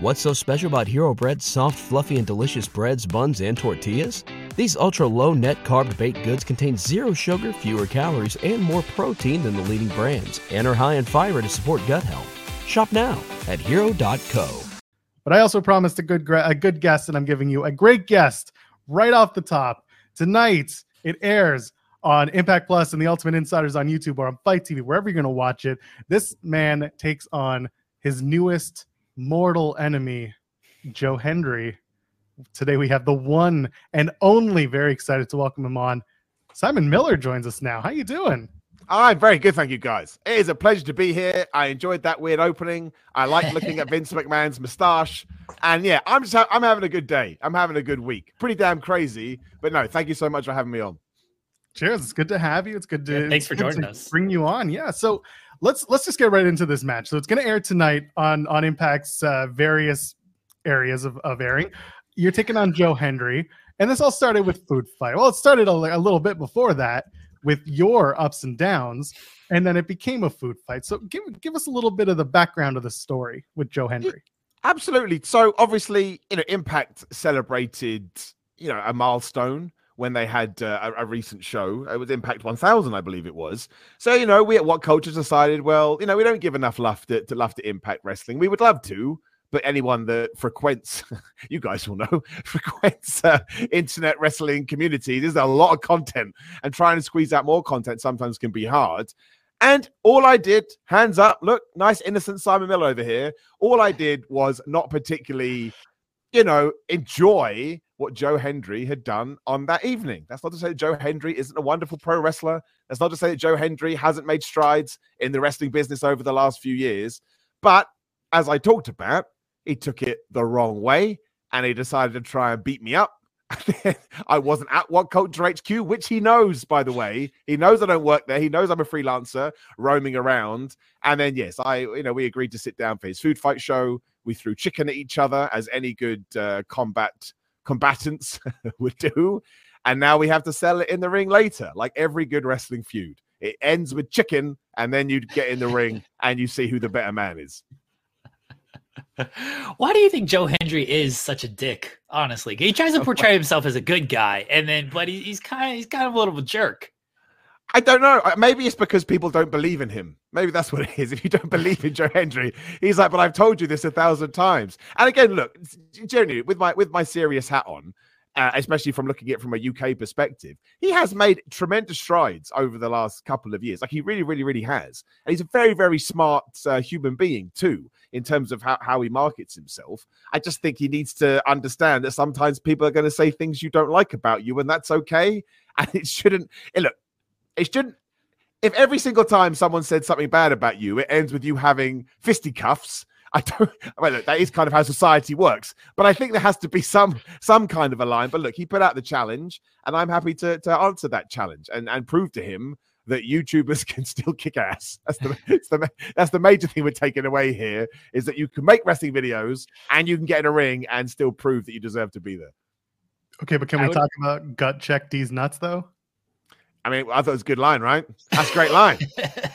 What's so special about Hero Bread's soft, fluffy, and delicious breads, buns, and tortillas? These ultra low net carb baked goods contain zero sugar, fewer calories, and more protein than the leading brands, and are high in fiber to support gut health. Shop now at hero.co. But I also promised a good a good guest, and I'm giving you a great guest right off the top. Tonight it airs on Impact Plus and the Ultimate Insiders on YouTube or on FITE TV, wherever you're going to watch it. This man takes on his newest mortal enemy, Joe Hendry. Today we have the one and only. Very excited to welcome him on. Simon Miller joins us now. How you doing? I'm very good, thank you, guys. It is a pleasure to be here. I enjoyed that weird opening. I like looking at Vince McMahon's moustache, and yeah, I'm just ha- I'm having a good day. I'm having a good week. Pretty damn crazy, but no, thank you so much for having me on. Cheers! It's good to have you. It's good to yeah, thanks for joining us. Bring you on. Yeah. So let's let's just get right into this match. So it's going to air tonight on on Impact's uh, various areas of, of airing. You're taking on Joe Hendry, and this all started with food fight. Well, it started a, a little bit before that with your ups and downs, and then it became a food fight. So give give us a little bit of the background of the story with Joe Hendry. Absolutely. So obviously, you know, Impact celebrated, you know, a milestone when they had uh, a, a, recent show. It was Impact 1000, I believe it was. So, you know, we at WhatCulture decided, well, you know, we don't give enough love to, love to Impact Wrestling. We would love to, but anyone that frequents, you guys will know, frequents uh, internet wrestling community, there's a lot of content, and trying to squeeze out more content sometimes can be hard. And all I did, hands up, look, nice innocent Simon Miller over here. All I did was not particularly, you know, enjoy what Joe Hendry had done on that evening. That's not to say that Joe Hendry isn't a wonderful pro wrestler. That's not to say that Joe Hendry hasn't made strides in the wrestling business over the last few years. But as I talked about, he took it the wrong way and he decided to try and beat me up. I wasn't at WhatCulture HQ, which he knows, by the way. He knows I don't work there. He knows I'm a freelancer roaming around. And then, yes, I, you know, we agreed to sit down for his food fight show. We threw chicken at each other, as any good uh, combat combatants would do. And now we have to sell it in the ring later, like every good wrestling feud. It ends with chicken, and then you get in the ring and you see who the better man is. Why do you think Joe Hendry is such a dick? Honestly, he tries to portray himself as a good guy, and then but he, he's kind of he's kind of a little of a jerk. I don't know. Uh, maybe it's because people don't believe in him. Maybe that's what it is. If you don't believe in Joe Hendry, he's like, "But I've told you this a thousand times." And again, look, generally with my with my serious hat on, uh, especially from looking at it from a UK perspective, he has made tremendous strides over the last couple of years. Like he really, really, really has. And he's a very, very smart uh, human being too, in terms of how, how he markets himself. I just think he needs to understand that sometimes people are going to say things you don't like about you, and that's okay. And it shouldn't. Look, it shouldn't. If every single time someone said something bad about you, it ends with you having fisticuffs. I don't. Well, look, that is kind of how society works. But I think there has to be some some kind of a line. But look, he put out the challenge, and I'm happy to to answer that challenge and and prove to him that YouTubers can still kick ass. That's the, that's the that's the major thing we're taking away here is that you can make wrestling videos and you can get in a ring and still prove that you deserve to be there. Okay, but can I we would... talk about gut check these nuts though? I mean, I thought it was a good line, right? That's a great line.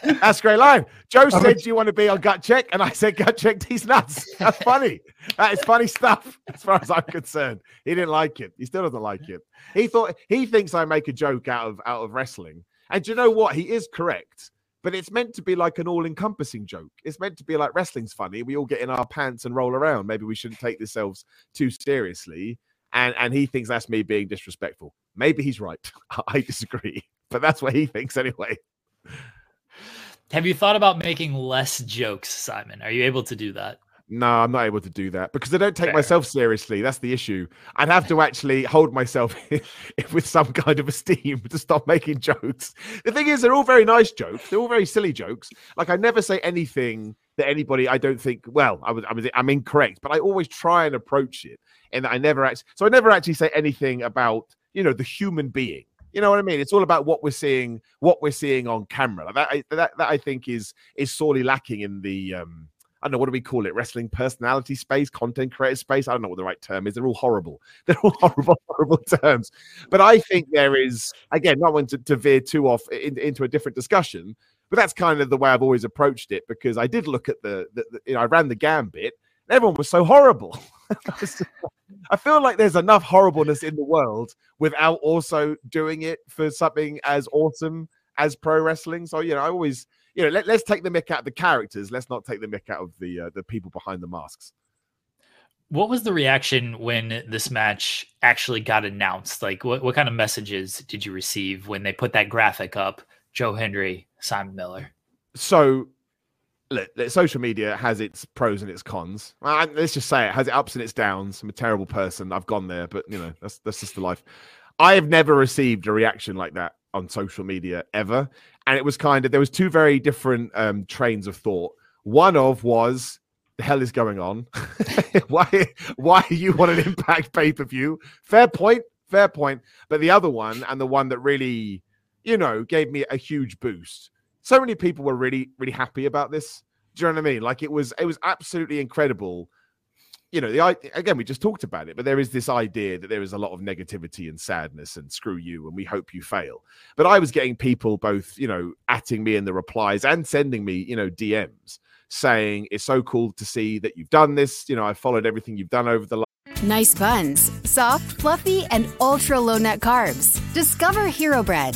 That's a great line. Joe said, Do you want to be on gut check? And I said, Gut check these nuts. That's funny. That is funny stuff as far as I'm concerned. He didn't like it. He still doesn't like it. He thought he thinks I make a joke out of out of wrestling. And you know what? He is correct. But it's meant to be like an all-encompassing joke. It's meant to be like wrestling's funny. We all get in our pants and roll around. Maybe we shouldn't take ourselves too seriously. And and he thinks that's me being disrespectful. Maybe he's right. I disagree but that's what he thinks anyway. Have you thought about making less jokes, Simon? Are you able to do that? No, I'm not able to do that because I don't take Fair. myself seriously. That's the issue. I'd have to actually hold myself with some kind of esteem to stop making jokes. The thing is, they're all very nice jokes. They're all very silly jokes. Like I never say anything that anybody I don't think. Well, I was, I was, I'm incorrect, but I always try and approach it, and I never actually. So I never actually say anything about you know the human being you know what I mean? It's all about what we're seeing, what we're seeing on camera. That, that, that I think is is sorely lacking in the um, I don't know what do we call it? Wrestling personality space, content creator space. I don't know what the right term is. They're all horrible. They're all horrible, horrible terms. But I think there is again, not want to, to veer too off in, into a different discussion. But that's kind of the way I've always approached it because I did look at the, the, the you know, I ran the gambit Everyone was so horrible. I feel like there's enough horribleness in the world without also doing it for something as awesome as pro wrestling. So you know, I always you know let, us take the mick out of the characters. Let's not take the mick out of the uh, the people behind the masks. What was the reaction when this match actually got announced? Like, what, what kind of messages did you receive when they put that graphic up? Joe Hendry, Simon Miller. So look, social media has its pros and its cons. let's just say it has its ups and its downs. I'm a terrible person. I've gone there, but you know that's that's just the life. I have never received a reaction like that on social media ever, and it was kind of there was two very different um, trains of thought. One of was the hell is going on? why why you want an impact pay per view? Fair point, fair point. But the other one, and the one that really, you know, gave me a huge boost so many people were really really happy about this. Do you know what I mean? Like it was it was absolutely incredible. You know, the again we just talked about it, but there is this idea that there is a lot of negativity and sadness and screw you and we hope you fail. But I was getting people both, you know, atting me in the replies and sending me, you know, DMs saying it's so cool to see that you've done this. You know, I followed everything you've done over the last. Nice buns, soft, fluffy, and ultra low net carbs. Discover Hero Bread,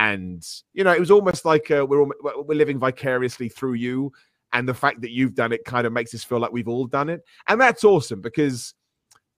And you know, it was almost like uh, we're we're living vicariously through you, and the fact that you've done it kind of makes us feel like we've all done it, and that's awesome because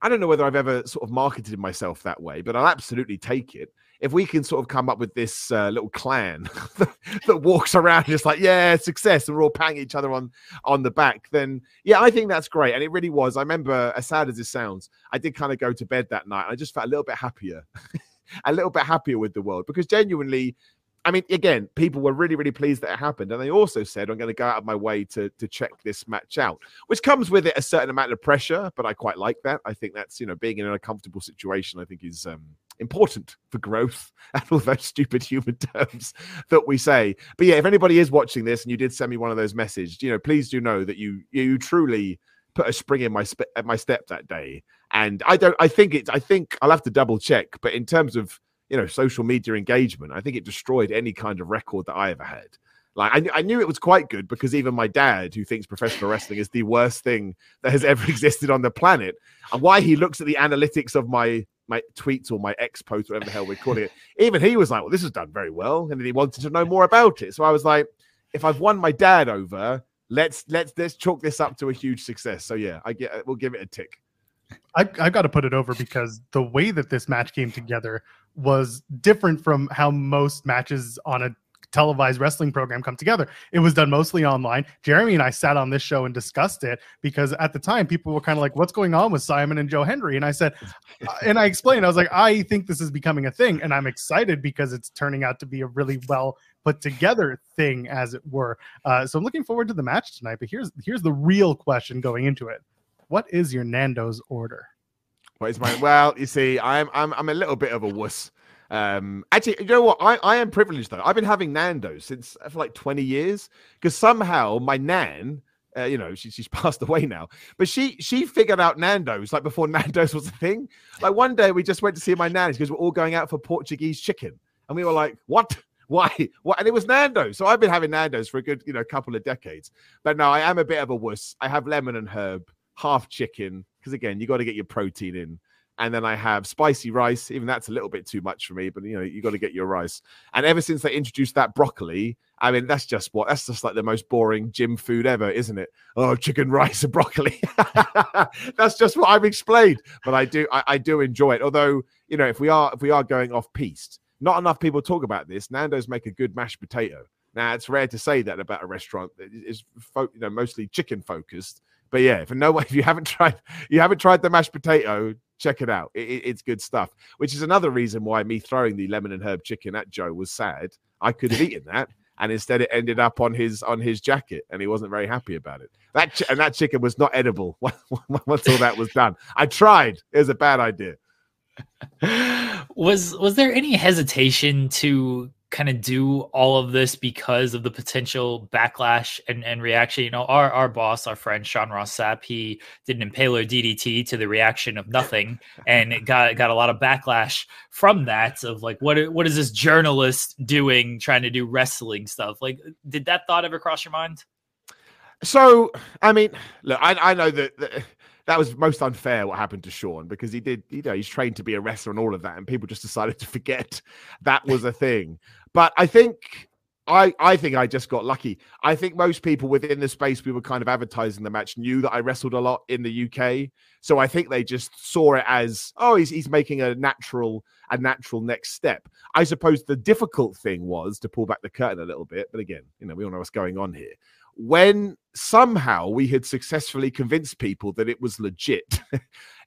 I don't know whether I've ever sort of marketed myself that way, but I'll absolutely take it. If we can sort of come up with this uh, little clan that walks around just like yeah success and we're all patting each other on on the back then yeah i think that's great. And it really was. I remember as sad as it sounds i did kind of go to bed that night and i just felt a little bit happier a little bit happier with the world because genuinely, I mean, again, people were really, really pleased that it happened. And they also said, I'm going to go out of my way to, to check this match out, which comes with it a certain amount of pressure, but I quite like that. I think that's, you know, being in a comfortable situation, I think is um, important for growth and all those stupid human terms that we say. But yeah, if anybody is watching this and you did send me one of those messages, you know, please do know that you, you truly put a spring in my, spe- my step that day and I don't, I think it's, I think I'll have to double check, but in terms of, you know, social media engagement, I think it destroyed any kind of record that I ever had. Like I, I knew it was quite good because even my dad, who thinks professional wrestling is the worst thing that has ever existed on the planet, and why he looks at the analytics of my my tweets or my ex post, whatever the hell we're calling it, even he was like, "Well, this is done very well," and he wanted to know more about it. So I was like, "If I've won my dad over, let's let's let's chalk this up to a huge success." So yeah, I get we'll give it a tick. I, I've got to put it over because the way that this match came together was different from how most matches on a televised wrestling program come together. It was done mostly online. Jeremy and I sat on this show and discussed it because at the time people were kind of like, "What's going on with Simon and Joe Hendry?" And I said, and I explained, I was like, "I think this is becoming a thing, and I'm excited because it's turning out to be a really well put together thing, as it were." Uh, so I'm looking forward to the match tonight. But here's here's the real question going into it: what is your Nando's order? What is my well? You see, I'm I'm I'm a little bit of a wuss. Um, actually, you know what? I, I am privileged though. I've been having Nando's since uh, for like 20 years because somehow my nan, uh, you know, she, she's passed away now, but she she figured out Nando's like before Nando's was a thing. Like one day we just went to see my nan because we're all going out for Portuguese chicken, and we were like, what? Why? What? And it was Nando's. So I've been having Nando's for a good, you know, couple of decades. But no, I am a bit of a wuss. I have lemon and herb half chicken because again, you got to get your protein in. And then I have spicy rice. Even that's a little bit too much for me, but you know, you got to get your rice. And ever since they introduced that broccoli, I mean, that's just what that's just like the most boring gym food ever, isn't it? Oh, chicken rice and broccoli. that's just what I've explained. But I do, I, I do enjoy it. Although, you know, if we are if we are going off piste, not enough people talk about this. Nando's make a good mashed potato. Now it's rare to say that about a restaurant that is, you know, mostly chicken focused but yeah, for no if you haven't tried you haven't tried the mashed potato, check it out. It, it, it's good stuff. Which is another reason why me throwing the lemon and herb chicken at Joe was sad. I could have eaten that, and instead it ended up on his on his jacket, and he wasn't very happy about it. That ch- and that chicken was not edible once all that was done. I tried. It was a bad idea. was was there any hesitation to kind of do all of this because of the potential backlash and, and reaction. You know, our, our boss, our friend Sean Ross Sapp, he did an impaler DDT to the reaction of nothing and it got got a lot of backlash from that of like what what is this journalist doing trying to do wrestling stuff? Like did that thought ever cross your mind? So, I mean, look, I, I know that, that that was most unfair what happened to Sean because he did, you know, he's trained to be a wrestler and all of that, and people just decided to forget that was a thing. But I think I I think I just got lucky. I think most people within the space we were kind of advertising the match knew that I wrestled a lot in the UK, so I think they just saw it as oh he's he's making a natural a natural next step. I suppose the difficult thing was to pull back the curtain a little bit, but again, you know, we all know what's going on here. When somehow we had successfully convinced people that it was legit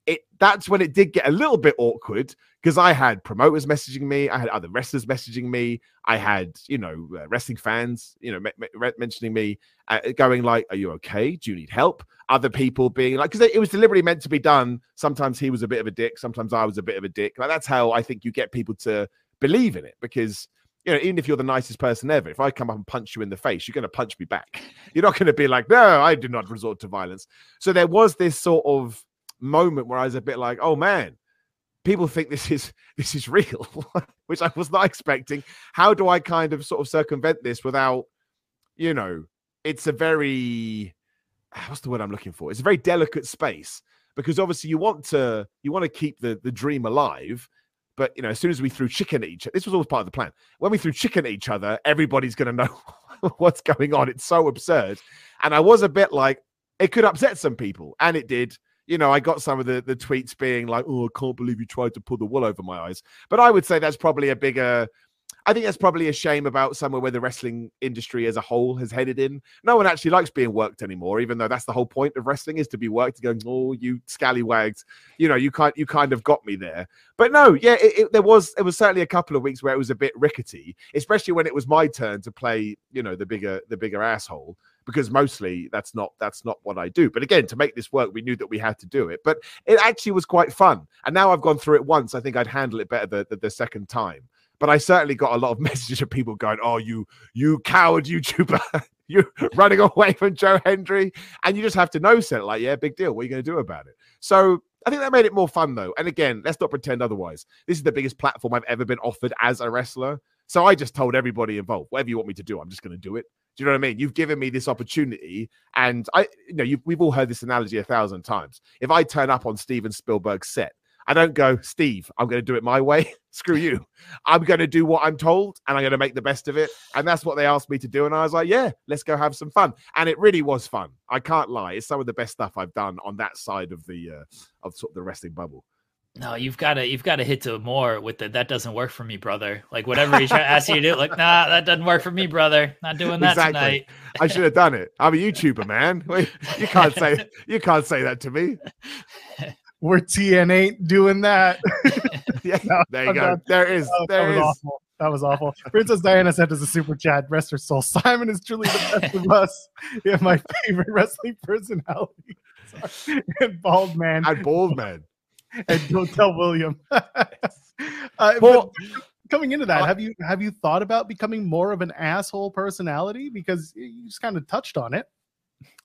it that's when it did get a little bit awkward because I had promoters messaging me, I had other wrestlers messaging me, I had you know uh, wrestling fans you know me- me- mentioning me, uh, going like, "Are you okay? Do you need help?" Other people being like, because it was deliberately meant to be done. Sometimes he was a bit of a dick, sometimes I was a bit of a dick. Like that's how I think you get people to believe in it because you know, even if you're the nicest person ever, if I come up and punch you in the face, you're going to punch me back. You're not going to be like, no, I did not resort to violence. So there was this sort of moment where I was a bit like, oh man, people think this is this is real, which I was not expecting. How do I kind of sort of circumvent this without, you know, it's a very what's the word I'm looking for? It's a very delicate space because obviously you want to you want to keep the the dream alive. But you know, as soon as we threw chicken at each, this was always part of the plan. When we threw chicken at each other, everybody's going to know what's going on. It's so absurd, and I was a bit like, it could upset some people, and it did you know, I got some of the, the tweets being like, oh, I can't believe you tried to pull the wool over my eyes. But I would say that's probably a bigger, I think that's probably a shame about somewhere where the wrestling industry as a whole has headed in. No one actually likes being worked anymore, even though that's the whole point of wrestling is to be worked. Going, oh, you scallywags, you know, you can't, you kind of got me there. But no, yeah, it, it, there was, it was certainly a couple of weeks where it was a bit rickety, especially when it was my turn to play, you know, the bigger, the bigger asshole because mostly that's not that's not what I do. But again, to make this work, we knew that we had to do it. But it actually was quite fun. And now I've gone through it once. I think I'd handle it better the, the, the second time. But I certainly got a lot of messages of people going, "Oh, you you coward YouTuber." You're running away from Joe Hendry, and you just have to know set like, yeah, big deal. What are you going to do about it? So I think that made it more fun, though. And again, let's not pretend otherwise. This is the biggest platform I've ever been offered as a wrestler. So I just told everybody involved, whatever you want me to do, I'm just going to do it. Do you know what I mean? You've given me this opportunity, and I, you know, we've all heard this analogy a thousand times. If I turn up on Steven Spielberg's set, I don't go, Steve, I'm going to do it my way. Screw you. I'm going to do what I'm told, and I'm going to make the best of it. And that's what they asked me to do, and I was like, yeah, let's go have some fun. And it really was fun. I can't lie. It's some of the best stuff I've done on that side of the uh, of sort of the wrestling bubble. No, you've got to you've got to hit to more with the that doesn't work for me, brother. Like whatever he asks you to do, like nah, that doesn't work for me, brother. Not doing that exactly. tonight. I should have done it. I'm a YouTuber, man. You can't say you can't say that to me. We're TN ain't doing that. yeah, there you go. There is. There that is. Awful. That was awful. Princess Diana sent us a super chat. Rest her soul. Simon is truly the best of us. Yeah, my favorite wrestling personality. Sorry. And bald man. And bald man and don't tell William. uh, well, coming into that, uh, have you have you thought about becoming more of an asshole personality? Because you just kind of touched on it.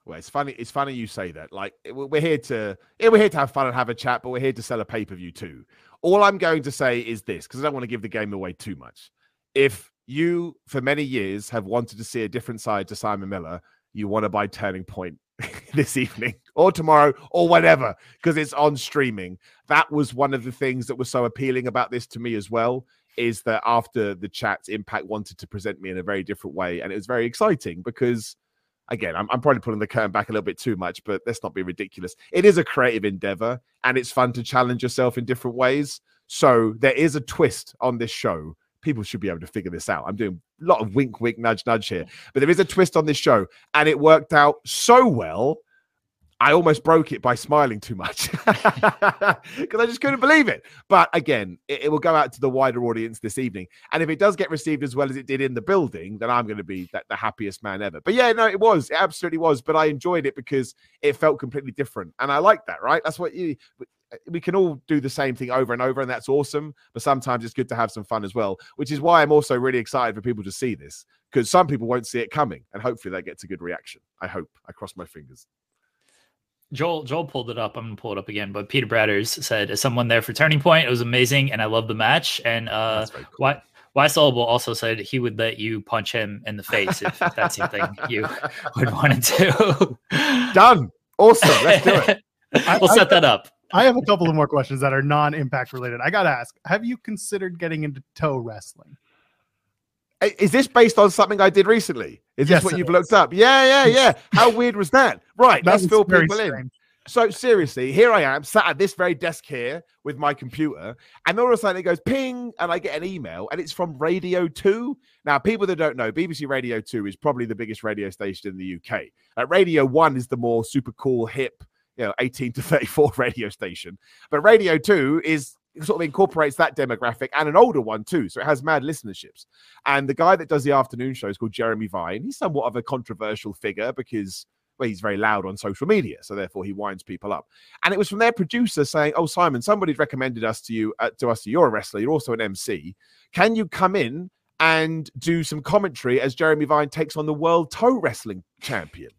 Well, it's funny. It's funny you say that. Like we're here to yeah, we're here to have fun and have a chat, but we're here to sell a pay per view too. All I'm going to say is this because I don't want to give the game away too much. If you, for many years, have wanted to see a different side to Simon Miller, you want to buy Turning Point this evening or tomorrow or whatever because it's on streaming. That was one of the things that was so appealing about this to me as well. Is that after the chats, Impact wanted to present me in a very different way, and it was very exciting because, again, I'm, I'm probably pulling the curtain back a little bit too much, but let's not be ridiculous. It is a creative endeavor, and it's fun to challenge yourself in different ways. So there is a twist on this show people should be able to figure this out. I'm doing a lot of wink, wink, nudge, nudge here, but there is a twist on this show, and it worked out so well. I almost broke it by smiling too much because I just couldn't believe it. But again, it, it, will go out to the wider audience this evening. And if it does get received as well as it did in the building, then I'm going to be the, the happiest man ever. But yeah, no, it was. It absolutely was. But I enjoyed it because it felt completely different. And I like that, right? That's what you we can all do the same thing over and over, and that's awesome. But sometimes it's good to have some fun as well, which is why I'm also really excited for people to see this because some people won't see it coming, and hopefully that gets a good reaction. I hope. I cross my fingers. Joel Joel pulled it up. I'm gonna pull it up again. But Peter Bradders said, "As someone there for Turning Point, it was amazing, and I love the match." And uh, cool. why why Solable also said he would let you punch him in the face if, if that's something you would want to do. Done. Awesome. Let's do it. we'll set that up. I have a couple of more questions that are non-impact related. I gotta ask: Have you considered getting into toe wrestling? Is this based on something I did recently? Is yes, this what you've is. looked up? Yeah, yeah, yeah. How weird was that? Right, that let's fill people strange. in. So seriously, here I am sat at this very desk here with my computer, and all of a sudden it goes ping, and I get an email, and it's from Radio 2. Now, people that don't know, BBC Radio 2 is probably the biggest radio station in the UK. Uh, radio 1 is the more super cool, hip, you know, 18 to 34 radio station. But Radio 2 is sort of incorporates that demographic and an older one too. So it has mad listenerships. And the guy that does the afternoon show is called Jeremy Vine. He's somewhat of a controversial figure because well, he's very loud on social media, so therefore he winds people up. And it was from their producer saying, "Oh, Simon, somebody's recommended us to you uh, to us. You're a wrestler. You're also an MC. Can you come in and do some commentary as Jeremy Vine takes on the world toe wrestling champion?"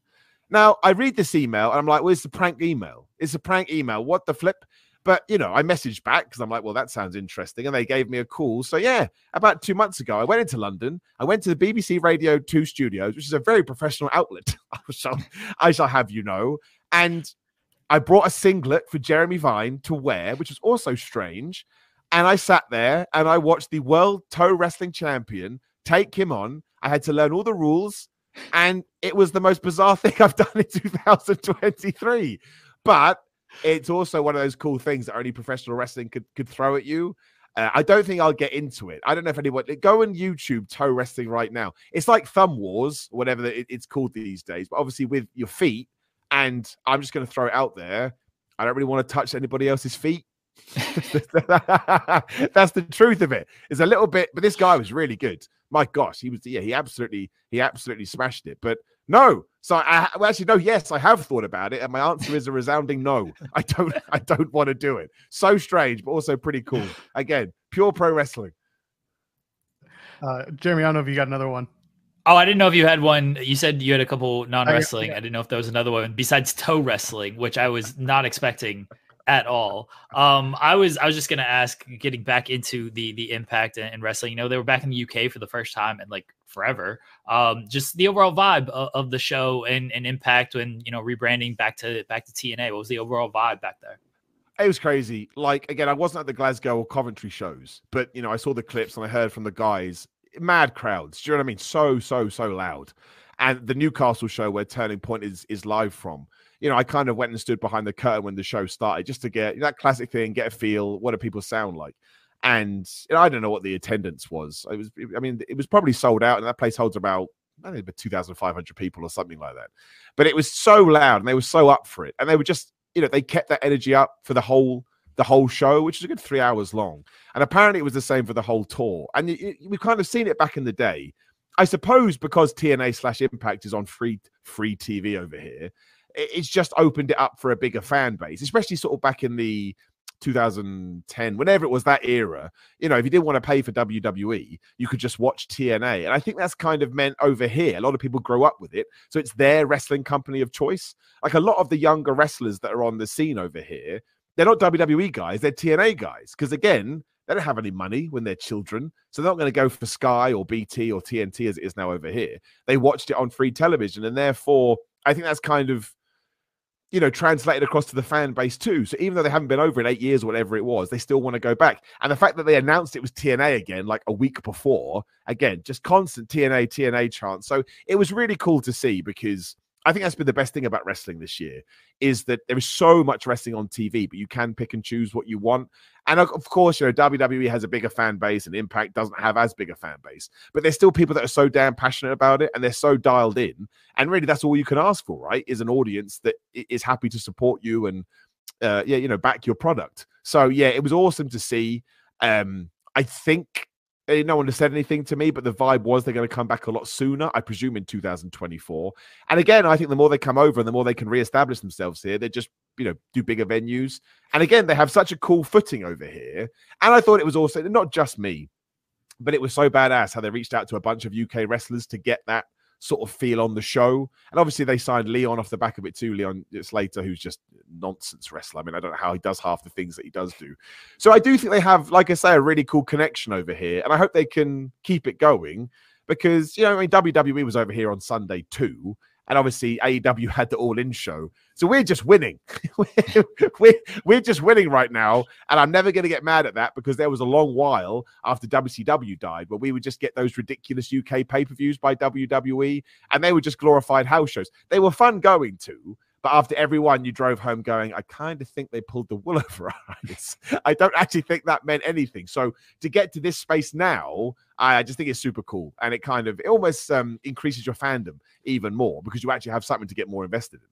Now I read this email and I'm like, "Well, it's a prank email. It's a prank email. What the flip?" But you know, I messaged back because I'm like, well, that sounds interesting, and they gave me a call. So yeah, about two months ago, I went into London. I went to the BBC Radio Two studios, which is a very professional outlet. I shall, I shall have you know, and I brought a singlet for Jeremy Vine to wear, which was also strange. And I sat there and I watched the world toe wrestling champion take him on. I had to learn all the rules, and it was the most bizarre thing I've done in 2023. But it's also one of those cool things that only professional wrestling could could throw at you. Uh, I don't think I'll get into it. I don't know if anyone go on YouTube toe wrestling right now. It's like thumb wars, whatever it's called these days, but obviously with your feet. And I'm just going to throw it out there. I don't really want to touch anybody else's feet. That's the truth of it. It's a little bit, but this guy was really good. My gosh, he was yeah, he absolutely he absolutely smashed it. But no. So I well, actually no, yes, I have thought about it, and my answer is a resounding no. I don't I don't want to do it. So strange, but also pretty cool. Again, pure pro wrestling. Uh, Jeremy, I don't know if you got another one. Oh, I didn't know if you had one. You said you had a couple non wrestling. I, yeah. I didn't know if there was another one besides toe wrestling, which I was not expecting at all. Um, I was I was just gonna ask, getting back into the the impact and, wrestling. You know, they were back in the UK for the first time in like forever. Um, just the overall vibe of, of, the show and, and impact when you know rebranding back to back to TNA. What was the overall vibe back there? It was crazy. Like again, I wasn't at the Glasgow or Coventry shows, but you know, I saw the clips and I heard from the guys. Mad crowds. Do you know what I mean? So so so loud. And the Newcastle show where Turning Point is is live from you know, I kind of went and stood behind the curtain when the show started just to get that classic thing, get a feel. What do people sound like? And you know, I don't know what the attendance was. It was, I mean, it was probably sold out, and that place holds about I think about 2,500 people or something like that. But it was so loud, and they were so up for it, and they were just, you know, they kept that energy up for the whole the whole show, which is a good three hours long. And apparently, it was the same for the whole tour. And we've kind of seen it back in the day. I suppose because TNA slash Impact is on free free TV over here, it's just opened it up for a bigger fan base, especially sort of back in the 2010, whenever it was that era. You know, if you didn't want to pay for WWE, you could just watch TNA. And I think that's kind of meant over here. A lot of people grow up with it. So it's their wrestling company of choice. Like a lot of the younger wrestlers that are on the scene over here, they're not WWE guys, they're TNA guys. Because again, they don't have any money when they're children. So they're not going to go for Sky or BT or TNT as it is now over here. They watched it on free television. And therefore, I think that's kind of you know, translated across to the fan base too. So even though they haven't been over in eight years or whatever it was, they still want to go back. And the fact that they announced it was TNA again, like a week before, again, just constant TNA, TNA chants. So it was really cool to see because I think that's been the best thing about wrestling this year is that there is so much wrestling on TV, but you can pick and choose what you want. And of course, you know, WWE has a bigger fan base and Impact doesn't have as big a fan base, but there's still people that are so damn passionate about it and they're so dialed in. And really, that's all you can ask for, right? Is an audience that is happy to support you and, uh, yeah, you know, back your product. So, yeah, it was awesome to see. Um, I think Eh, no one has said anything to me, but the vibe was they're going to come back a lot sooner, I presume in 2024. And again, I think the more they come over and the more they can reestablish themselves here, they're just you know do bigger venues. And again, they have such a cool footing over here. And I thought it was also not just me, but it was so badass how they reached out to a bunch of UK wrestlers to get that sort of feel on the show. And obviously, they signed Leon off the back of it too. Leon Slater, who's just nonsense wrestler. I mean, I don't know how he does half the things that he does do. So I do think they have, like I say, a really cool connection over here, and I hope they can keep it going because you know, I mean, WWE was over here on Sunday too. And obviously, AEW had the All In show. So we're just winning. we're, we're just winning right now. And I'm never going to get mad at that because there was a long while after WCW died where we would just get those ridiculous UK pay per views by WWE and they were just glorified house shows. They were fun going to, but after every one, you drove home going, I kind of think they pulled the wool over our eyes. I don't actually think that meant anything. So to get to this space now, I just think it's super cool. And it kind of it almost um, increases your fandom even more because you actually have something to get more invested in.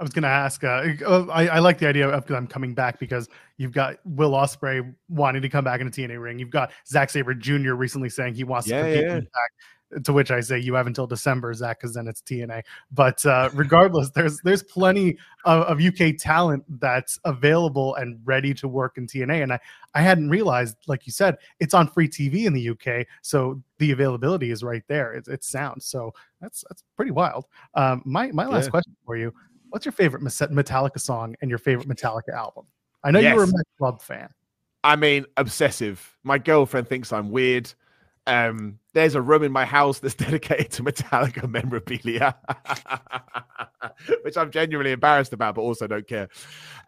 I was going to ask. Uh, oh, I, I, like the idea of them coming back because you've got Will Ospreay wanting to come back in a TNA ring. You've got Zack Sabre Jr. recently saying he wants yeah, to compete yeah. To which I say you have until December, Zack, because then it's TNA. But uh, regardless, there's there's plenty of, of, UK talent that's available and ready to work in TNA. And I I hadn't realized, like you said, it's on free TV in the UK, so the availability is right there. It's it's sound, so that's that's pretty wild. Um, my my last yeah. question for you: What's your favorite Metallica song and your favorite Metallica album? I know yes. you were a Met Club fan. I mean, obsessive. My girlfriend thinks I'm weird. Um, there's a room in my house that's dedicated to Metallica memorabilia, which I'm genuinely embarrassed about, but also don't care.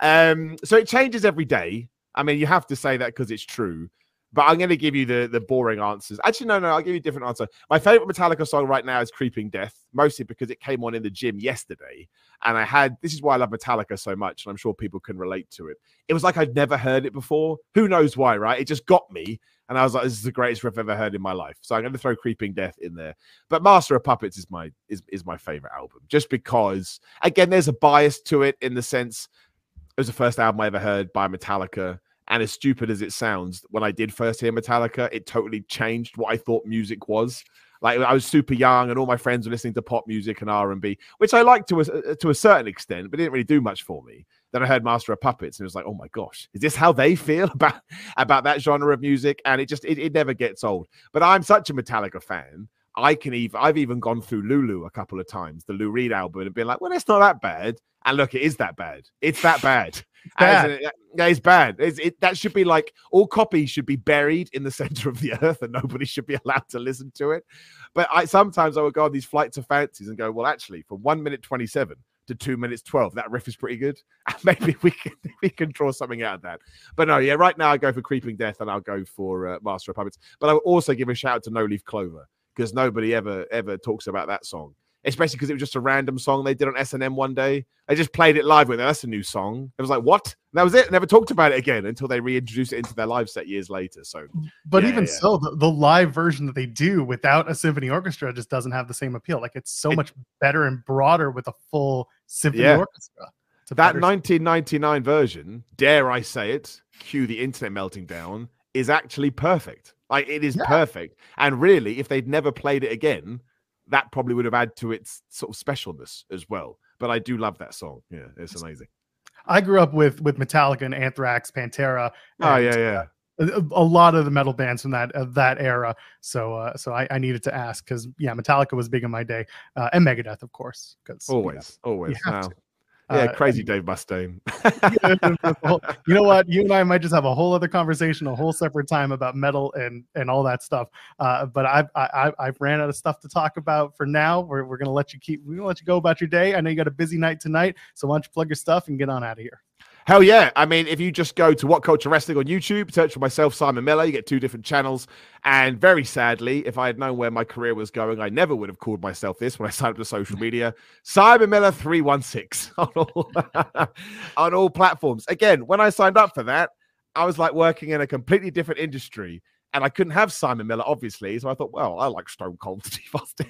Um, so it changes every day. I mean, you have to say that because it's true. But I'm going to give you the the boring answers. Actually, no, no, I'll give you a different answer. My favorite Metallica song right now is "Creeping Death," mostly because it came on in the gym yesterday, and I had. This is why I love Metallica so much, and I'm sure people can relate to it. It was like I'd never heard it before. Who knows why? Right? It just got me, and I was like, "This is the greatest riff I've ever heard in my life." So I'm going to throw "Creeping Death" in there. But "Master of Puppets" is my is is my favorite album, just because again, there's a bias to it in the sense it was the first album I ever heard by Metallica and as stupid as it sounds, when I did first hear Metallica, it totally changed what I thought music was. Like I was super young, and all my friends were listening to pop music and R and B, which I liked to a, uh, to a certain extent, but it didn't really do much for me. Then I heard Master of Puppets, and it was like, oh my gosh, is this how they feel about about that genre of music? And it just it, it never gets old. But I'm such a Metallica fan. I can even I've even gone through Lulu a couple of times, the Lou Reed album, and been like, well, it's not that bad. And look, it is that bad. It's that bad. It's bad. It's, it, that should be like all copies should be buried in the center of the earth, and nobody should be allowed to listen to it. But I sometimes I would go on these flights of fancies and go, well, actually, from one minute twenty seven to two minutes twelve, that riff is pretty good. And maybe we can we can draw something out of that. But no, yeah, right now I go for Creeping Death, and I'll go for uh, Master of Puppets. But I will also give a shout out to No Leaf Clover because nobody ever ever talks about that song especially because it was just a random song they did on S&M one day. They just played it live with them. That's a new song. It was like, what? And that was it. Never talked about it again until they reintroduced it into their live set years later. So, but yeah, even yeah. so, the, the, live version that they do without a symphony orchestra just doesn't have the same appeal. Like it's so it, much better and broader with a full symphony yeah. orchestra. That 1999 version, dare I say it, cue the internet melting down, is actually perfect. Like it is perfect. And really, if they'd never played it again, that probably would have added to its sort of specialness as well. But I do love that song. Yeah, it's amazing. I grew up with with Metallica and Anthrax, Pantera. oh yeah, yeah. A, a, lot of the metal bands from that of that era. So uh, so I, I needed to ask because yeah, Metallica was big in my day, uh, and Megadeth, of course. Because always, you know, always. Wow. Yeah, uh, crazy Dave Mustaine. you know what? You and I might just have a whole other conversation, a whole separate time about metal and and all that stuff. Uh, but I've I, I've ran out of stuff to talk about for now. We're, we're gonna let you keep. We're gonna let you go about your day. I know you got a busy night tonight, so why don't you plug your stuff and get on out of here? Hell yeah. I mean, if you just go to WhatCulture Wrestling on YouTube, search for myself, Simon Miller, you get two different channels. And very sadly, if I had known where my career was going, I never would have called myself this when I signed up to social media. Simon Miller 316 on all, on all platforms. Again, when I signed up for that, I was like working in a completely different industry and I couldn't have Simon Miller, obviously. So I thought, well, I like Stone Cold Steve Austin.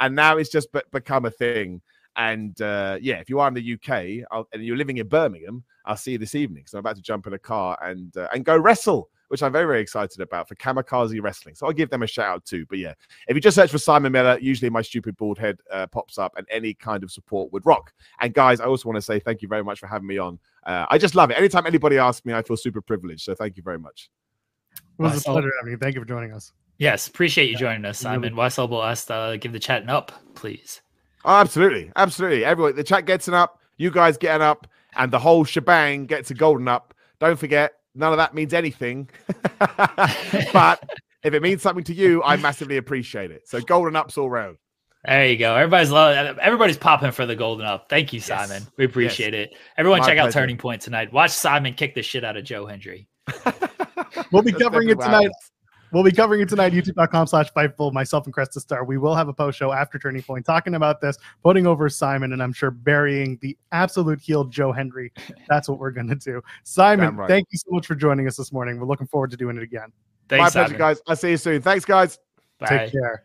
and now it's just be- become a thing. And uh, yeah, if you are in the UK I'll, and you're living in Birmingham, I'll see you this evening. So I'm about to jump in a car and uh, and go wrestle which I'm very, very excited about for Kamikaze Wrestling. So I'll give them a shout out too. But yeah, if you just search for Simon Miller, usually my stupid bald head uh, pops up and any kind of support would rock. And guys, I also want to say thank you very much for having me on. Uh, I just love it. Anytime anybody asks me, I feel super privileged. So thank you very much. It was a pleasure having you. Thank you for joining us. Yes, appreciate you joining us, Simon. Weisel asked, uh, give the chat an up, please. Oh, absolutely. Absolutely. Everyone, the chat gets an up, you guys get an up, and the whole shebang gets a golden up. Don't forget, none of that means anything. but if it means something to you, I massively appreciate it. So golden ups all round. There you go. Everybody's love, everybody's popping for the golden up. Thank you, Simon. Yes. We appreciate yes. it. Everyone, My check pleasure. out Turning Point tonight. Watch Simon kick the shit out of Joe Hendry. we'll be covering it tonight. We'll be covering it tonight, youtube.com slash Fightful, myself and Cresta Star. We will have a post show after Turning Point talking about this, putting over Simon, and I'm sure burying the absolute healed Joe Hendry. That's what we're going to do. Simon, right. thank you so much for joining us this morning. We're looking forward to doing it again. Thanks, My Simon. pleasure, guys. I'll see you soon. Thanks, guys. Bye. Take care.